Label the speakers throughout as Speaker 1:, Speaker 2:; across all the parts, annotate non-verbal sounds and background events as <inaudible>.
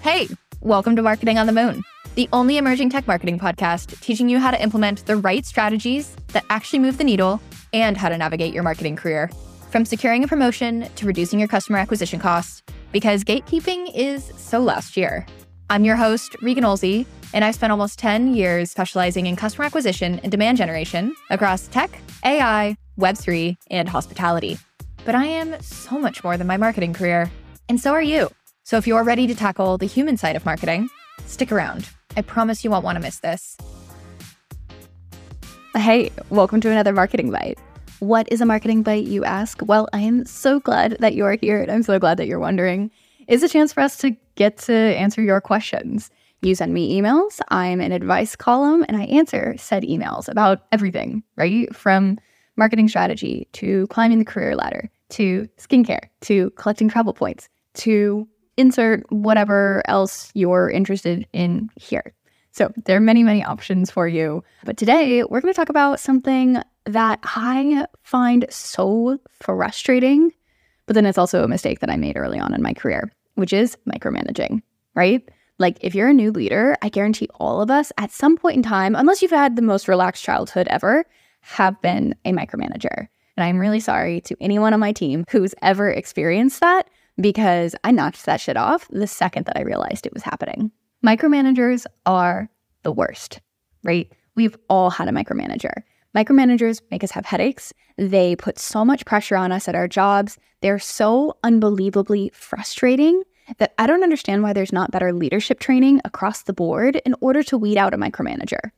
Speaker 1: Hey, welcome to Marketing on the Moon, the only emerging tech marketing podcast teaching you how to implement the right strategies that actually move the needle and how to navigate your marketing career. From securing a promotion to reducing your customer acquisition costs, because gatekeeping is so last year. I'm your host, Regan Oelze, and I've spent almost 10 years specializing in customer acquisition and demand generation across tech, AI, Web3, and hospitality. But I am so much more than my marketing career, and so are you. So if you're ready to tackle the human side of marketing, stick around. I promise you won't want to miss this. Hey, welcome to another Marketing Bite. What is a marketing bite, you ask? Well, I am so glad that you're here, and I'm so glad that you're wondering. Is a chance for us to get to answer your questions. You send me emails, I'm an advice column, and I answer said emails about everything, right? From marketing strategy to climbing the career ladder to skincare to collecting travel points to insert whatever else you're interested in here. So there are many, many options for you. But today we're going to talk about something that I find so frustrating, but then it's also a mistake that I made early on in my career, which is micromanaging, right? Like, if you're a new leader, I guarantee all of us at some point in time, unless you've had the most relaxed childhood ever, have been a micromanager. And I'm really sorry to anyone on my team who's ever experienced that because I knocked that shit off the second that I realized it was happening. Micromanagers are the worst, right? We've all had a micromanager. Micromanagers make us have headaches. They put so much pressure on us at our jobs. They're so unbelievably frustrating that I don't understand why there's not better leadership training across the board in order to weed out a micromanager.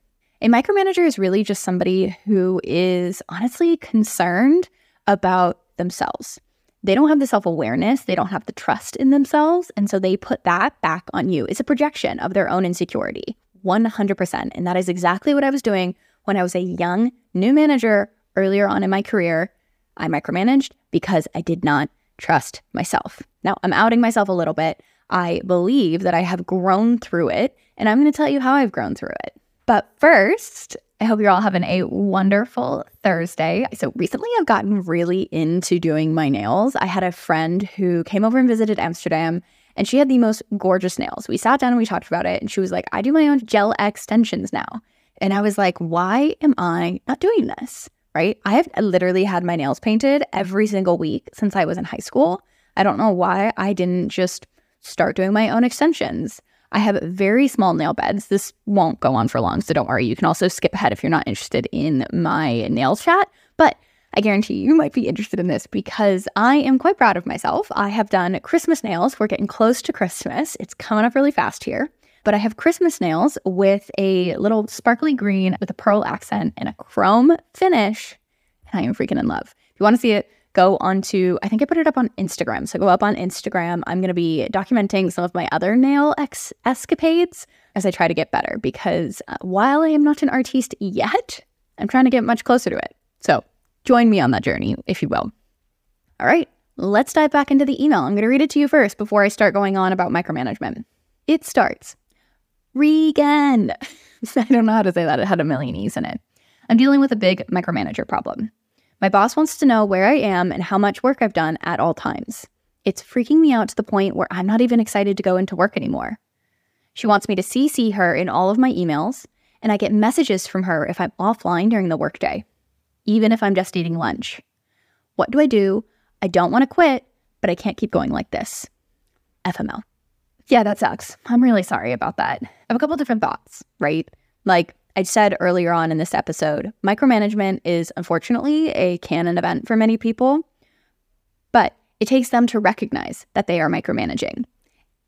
Speaker 1: A micromanager is really just somebody who is honestly concerned about themselves. They don't have the self awareness, they don't have the trust in themselves. And so they put that back on you. It's a projection of their own insecurity, 100%. And that is exactly what I was doing when I was a young new manager earlier on in my career. I micromanaged because I did not trust myself. Now, I'm outing myself a little bit. I believe that I have grown through it, and I'm going to tell you how I've grown through it. But first, I hope you're all having a wonderful Thursday. So, recently I've gotten really into doing my nails. I had a friend who came over and visited Amsterdam, and she had the most gorgeous nails. We sat down and we talked about it, and she was like, I do my own gel extensions now. And I was like, why am I not doing this? Right? I have literally had my nails painted every single week since I was in high school. I don't know why I didn't just start doing my own extensions. I have very small nail beds. This won't go on for long, so don't worry. You can also skip ahead if you're not interested in my nail chat. But I guarantee you might be interested in this because I am quite proud of myself. I have done Christmas nails. We're getting close to Christmas. It's coming up really fast here. But I have Christmas nails with a little sparkly green with a pearl accent and a chrome finish. And I am freaking in love. If you want to see it, go onto, I think I put it up on Instagram. So go up on Instagram. I'm going to be documenting some of my other nail ex- escapades as I try to get better because uh, while I am not an artiste yet, I'm trying to get much closer to it. So join me on that journey, if you will. All right, let's dive back into the email. I'm going to read it to you first before I start going on about micromanagement. It starts Regan. <laughs> I don't know how to say that. It had a million E's in it. I'm dealing with a big micromanager problem. My boss wants to know where I am and how much work I've done at all times. It's freaking me out to the point where I'm not even excited to go into work anymore. She wants me to CC her in all of my emails, and I get messages from her if I'm offline during the workday, even if I'm just eating lunch. What do I do? I don't want to quit, but I can't keep going like this. FML. Yeah, that sucks. I'm really sorry about that. I have a couple different thoughts, right? Like, I said earlier on in this episode, micromanagement is unfortunately a canon event for many people, but it takes them to recognize that they are micromanaging.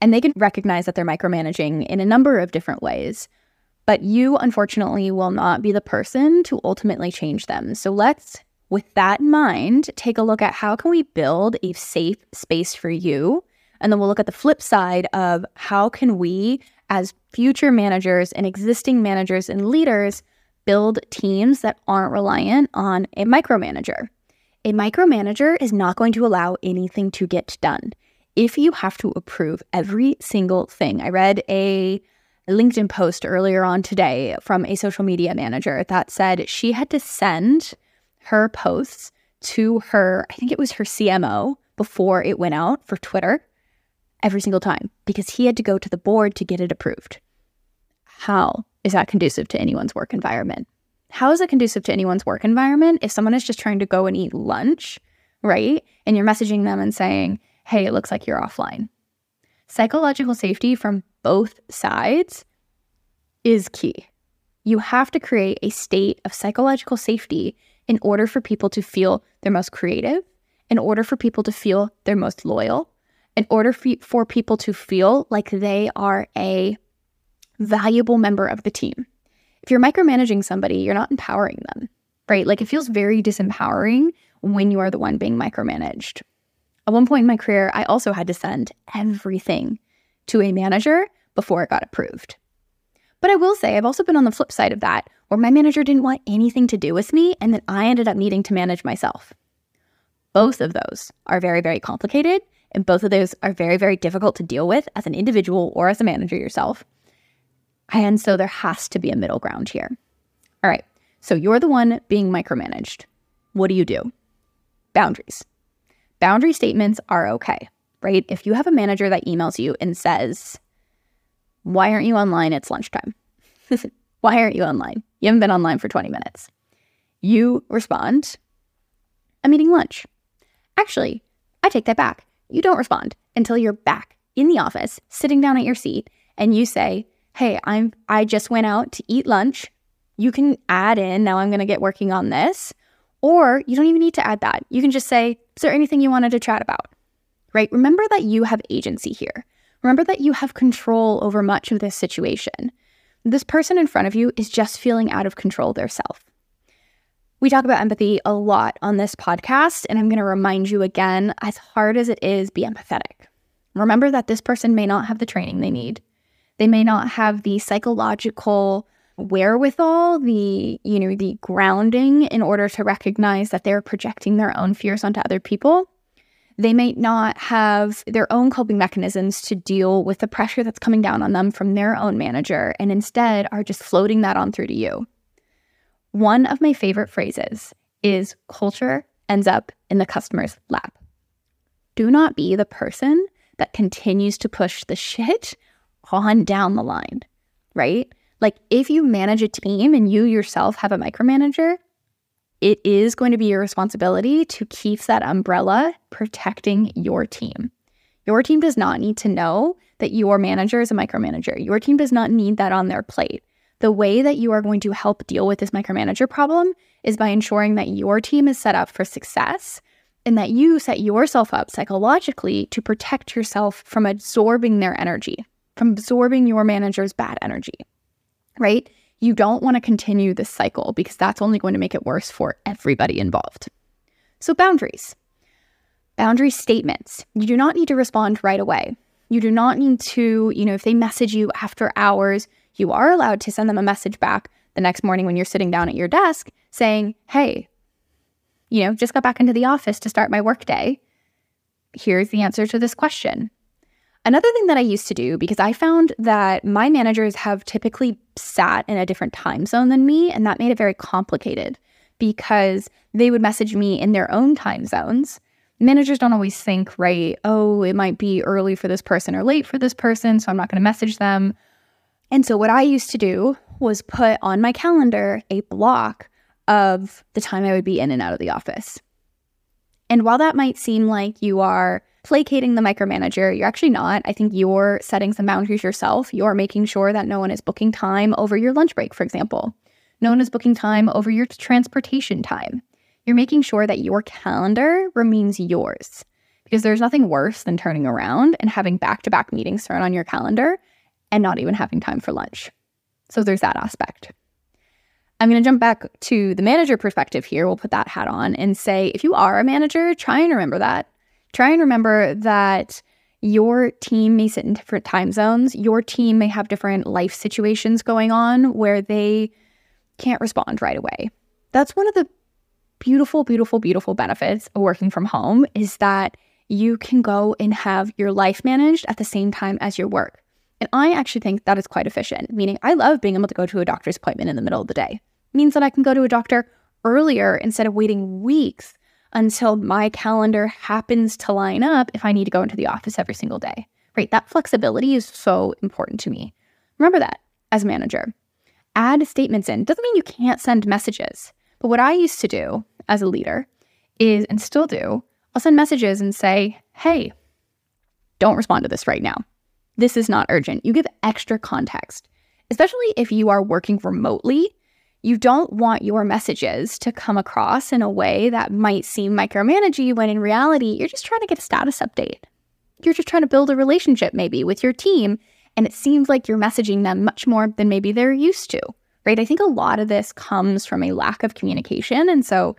Speaker 1: And they can recognize that they're micromanaging in a number of different ways. But you, unfortunately, will not be the person to ultimately change them. So let's, with that in mind, take a look at how can we build a safe space for you and then we'll look at the flip side of how can we as future managers and existing managers and leaders build teams that aren't reliant on a micromanager. A micromanager is not going to allow anything to get done. If you have to approve every single thing, I read a LinkedIn post earlier on today from a social media manager that said she had to send her posts to her, I think it was her CMO, before it went out for Twitter every single time because he had to go to the board to get it approved. How is that conducive to anyone's work environment? How is it conducive to anyone's work environment if someone is just trying to go and eat lunch, right? And you're messaging them and saying, hey, it looks like you're offline. Psychological safety from both sides is key. You have to create a state of psychological safety in order for people to feel their most creative, in order for people to feel their most loyal, in order for, for people to feel like they are a valuable member of the team. If you're micromanaging somebody, you're not empowering them, right? Like it feels very disempowering when you are the one being micromanaged. At one point in my career, I also had to send everything to a manager before it got approved. But I will say, I've also been on the flip side of that, where my manager didn't want anything to do with me, and then I ended up needing to manage myself. Both of those are very, very complicated, and both of those are very, very difficult to deal with as an individual or as a manager yourself. And so there has to be a middle ground here. All right, so you're the one being micromanaged. What do you do? Boundaries. Boundary statements are okay, right? If you have a manager that emails you and says, Why aren't you online? It's lunchtime. <laughs> Why aren't you online? You haven't been online for 20 minutes. You respond, I'm eating lunch. Actually, I take that back. You don't respond until you're back in the office, sitting down at your seat, and you say, Hey, I'm I just went out to eat lunch. You can add in, now I'm gonna get working on this. Or you don't even need to add that. You can just say, Is there anything you wanted to chat about? Right? Remember that you have agency here. Remember that you have control over much of this situation. This person in front of you is just feeling out of control theirself. We talk about empathy a lot on this podcast, and I'm going to remind you again as hard as it is, be empathetic. Remember that this person may not have the training they need. They may not have the psychological wherewithal, the, you know, the grounding in order to recognize that they're projecting their own fears onto other people. They may not have their own coping mechanisms to deal with the pressure that's coming down on them from their own manager and instead are just floating that on through to you. One of my favorite phrases is culture ends up in the customer's lap. Do not be the person that continues to push the shit on down the line, right? Like if you manage a team and you yourself have a micromanager, it is going to be your responsibility to keep that umbrella protecting your team. Your team does not need to know that your manager is a micromanager. Your team does not need that on their plate. The way that you are going to help deal with this micromanager problem is by ensuring that your team is set up for success and that you set yourself up psychologically to protect yourself from absorbing their energy, from absorbing your manager's bad energy right? You don't want to continue this cycle because that's only going to make it worse for everybody involved. So, boundaries. Boundary statements. You do not need to respond right away. You do not need to, you know, if they message you after hours, you are allowed to send them a message back the next morning when you're sitting down at your desk saying, hey, you know, just got back into the office to start my workday. Here's the answer to this question. Another thing that I used to do, because I found that my managers have typically sat in a different time zone than me, and that made it very complicated because they would message me in their own time zones. Managers don't always think, right, oh, it might be early for this person or late for this person, so I'm not going to message them. And so, what I used to do was put on my calendar a block of the time I would be in and out of the office. And while that might seem like you are placating the micromanager. You're actually not. I think you're setting some boundaries yourself. You're making sure that no one is booking time over your lunch break, for example. No one is booking time over your transportation time. You're making sure that your calendar remains yours because there's nothing worse than turning around and having back to back meetings thrown on your calendar and not even having time for lunch. So there's that aspect. I'm going to jump back to the manager perspective here. We'll put that hat on and say if you are a manager, try and remember that try and remember that your team may sit in different time zones. Your team may have different life situations going on where they can't respond right away. That's one of the beautiful, beautiful, beautiful benefits of working from home is that you can go and have your life managed at the same time as your work. And I actually think that is quite efficient, meaning I love being able to go to a doctor's appointment in the middle of the day. It means that I can go to a doctor earlier instead of waiting weeks until my calendar happens to line up if I need to go into the office every single day. Right? That flexibility is so important to me. Remember that as a manager. Add statements in. Doesn't mean you can't send messages. But what I used to do as a leader is, and still do, I'll send messages and say, hey, don't respond to this right now. This is not urgent. You give extra context, especially if you are working remotely. You don't want your messages to come across in a way that might seem micromanagey when in reality, you're just trying to get a status update. You're just trying to build a relationship maybe with your team, and it seems like you're messaging them much more than maybe they're used to, right? I think a lot of this comes from a lack of communication. And so,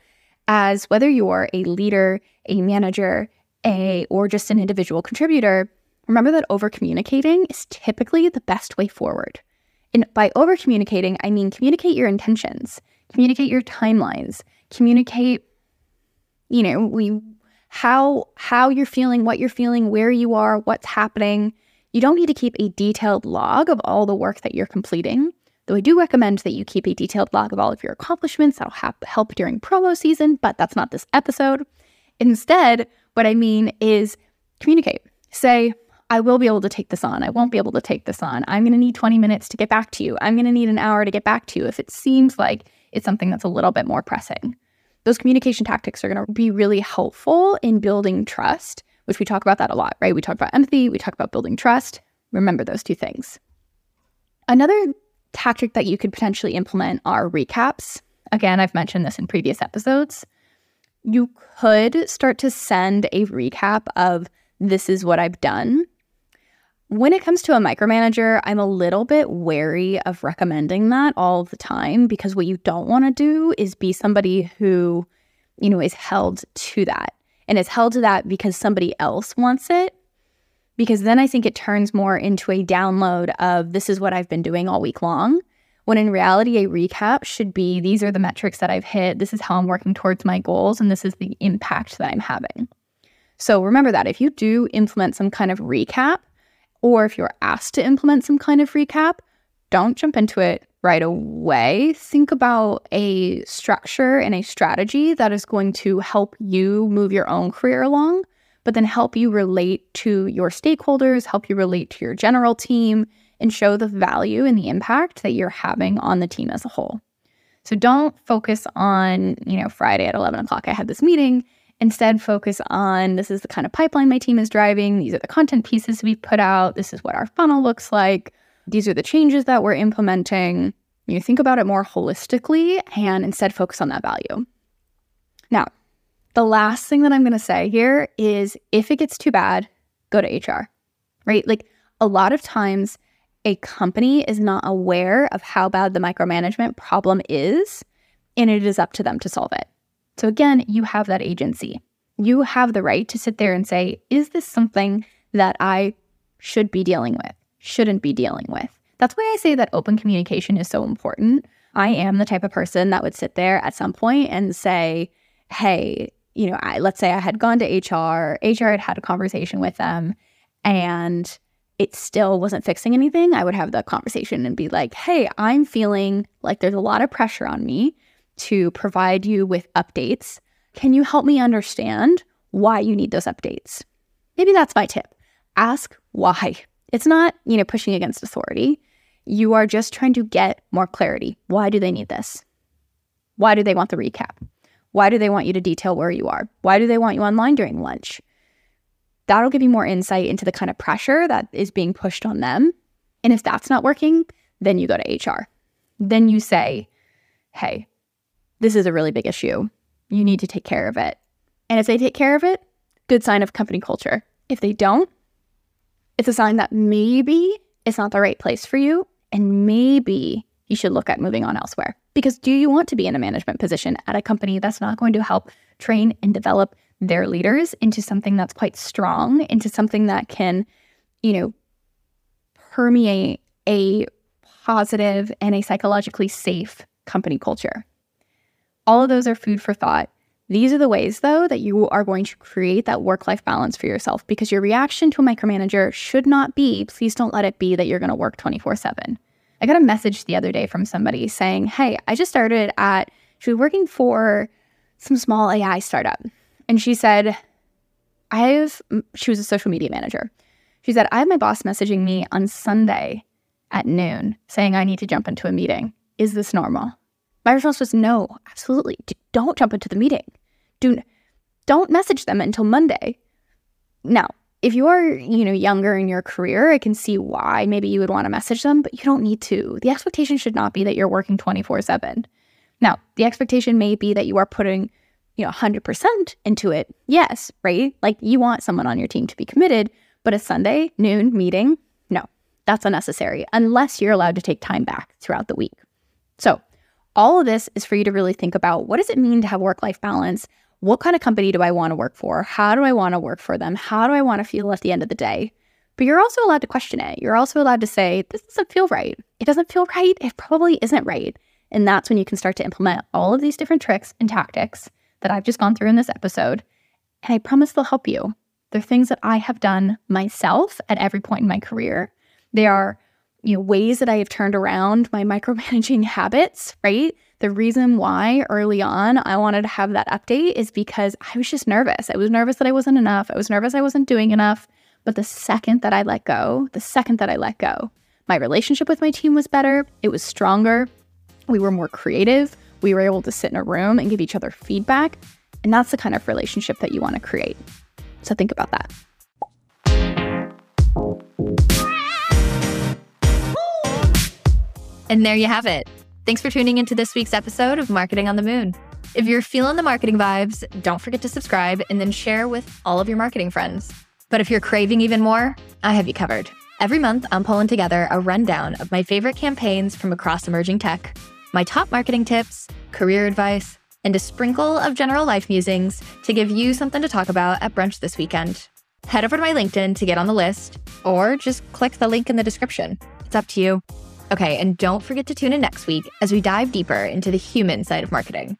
Speaker 1: as whether you're a leader, a manager, a or just an individual contributor, remember that over communicating is typically the best way forward. And by over communicating, I mean communicate your intentions, communicate your timelines, communicate, you know, we how how you're feeling, what you're feeling, where you are, what's happening. You don't need to keep a detailed log of all the work that you're completing, though I do recommend that you keep a detailed log of all of your accomplishments. That'll ha- help during promo season, but that's not this episode. Instead, what I mean is communicate. Say, I will be able to take this on. I won't be able to take this on. I'm going to need 20 minutes to get back to you. I'm going to need an hour to get back to you if it seems like it's something that's a little bit more pressing. Those communication tactics are going to be really helpful in building trust, which we talk about that a lot, right? We talk about empathy, we talk about building trust. Remember those two things. Another tactic that you could potentially implement are recaps. Again, I've mentioned this in previous episodes you could start to send a recap of this is what I've done. When it comes to a micromanager, I'm a little bit wary of recommending that all the time because what you don't want to do is be somebody who, you know, is held to that and is held to that because somebody else wants it. Because then I think it turns more into a download of this is what I've been doing all week long when in reality, a recap should be these are the metrics that I've hit, this is how I'm working towards my goals, and this is the impact that I'm having. So remember that if you do implement some kind of recap, or if you're asked to implement some kind of recap, don't jump into it right away. Think about a structure and a strategy that is going to help you move your own career along, but then help you relate to your stakeholders, help you relate to your general team, and show the value and the impact that you're having on the team as a whole. So don't focus on, you know, Friday at 11 o'clock, I had this meeting. Instead, focus on this is the kind of pipeline my team is driving. These are the content pieces we put out. This is what our funnel looks like. These are the changes that we're implementing. You think about it more holistically and instead focus on that value. Now, the last thing that I'm going to say here is if it gets too bad, go to HR, right? Like a lot of times, a company is not aware of how bad the micromanagement problem is, and it is up to them to solve it. So, again, you have that agency. You have the right to sit there and say, is this something that I should be dealing with, shouldn't be dealing with? That's why I say that open communication is so important. I am the type of person that would sit there at some point and say, hey, you know, I, let's say I had gone to HR, HR had had a conversation with them, and it still wasn't fixing anything, I would have the conversation and be like, hey, I'm feeling like there's a lot of pressure on me to provide you with updates. Can you help me understand why you need those updates? Maybe that's my tip. Ask why. It's not, you know, pushing against authority. You are just trying to get more clarity. Why do they need this? Why do they want the recap? Why do they want you to detail where you are? Why do they want you online during lunch? That'll give you more insight into the kind of pressure that is being pushed on them. And if that's not working, then you go to HR. Then you say, hey, this is a really big issue. You need to take care of it. And if they take care of it, good sign of company culture. If they don't, it's a sign that maybe it's not the right place for you. And maybe you should look at moving on elsewhere. Because do you want to be in a management position at a company that's not going to help train and develop their leaders into something that's quite strong, into something that can, you know, permeate a positive and a psychologically safe company culture. All of those are food for thought. These are the ways, though, that you are going to create that work life balance for yourself because your reaction to a micromanager should not be, please don't let it be that you're going to work 24 7. I got a message the other day from somebody saying, Hey, I just started at, she was working for some small AI startup And she said, I have, she was a social media manager. She said, I have my boss messaging me on Sunday at noon saying I need to jump into a meeting. Is this normal? My response was no, absolutely. Don't jump into the meeting. Do, don't message them until Monday. Now, if you're, you know, younger in your career, I can see why maybe you would want to message them, but you don't need to. The expectation should not be that you're working 24/7. Now, the expectation may be that you are putting, you know, 100% into it. Yes, right? Like you want someone on your team to be committed, but a Sunday noon meeting, no. That's unnecessary unless you're allowed to take time back throughout the week. So, all of this is for you to really think about what does it mean to have work-life balance? what kind of company do I want to work for? How do I want to work for them? How do I want to feel at the end of the day? But you're also allowed to question it. You're also allowed to say, this doesn't feel right. It doesn't feel right. It probably isn't right. And that's when you can start to implement all of these different tricks and tactics that I've just gone through in this episode. And I promise they'll help you. They're things that I have done myself at every point in my career. They are you know ways that I have turned around my micromanaging <laughs> habits, right? The reason why early on I wanted to have that update is because I was just nervous. I was nervous that I wasn't enough. I was nervous I wasn't doing enough. But the second that I let go, the second that I let go, my relationship with my team was better. It was stronger. We were more creative. We were able to sit in a room and give each other feedback. And that's the kind of relationship that you want to create. So think about that.
Speaker 2: And there you have it. Thanks for tuning into this week's episode of Marketing on the Moon. If you're feeling the marketing vibes, don't forget to subscribe and then share with all of your marketing friends. But if you're craving even more, I have you covered. Every month, I'm pulling together a rundown of my favorite campaigns from across emerging tech, my top marketing tips, career advice, and a sprinkle of general life musings to give you something to talk about at brunch this weekend. Head over to my LinkedIn to get on the list, or just click the link in the description. It's up to you. Okay, and don't forget to tune in next week as we dive deeper into the human side of marketing.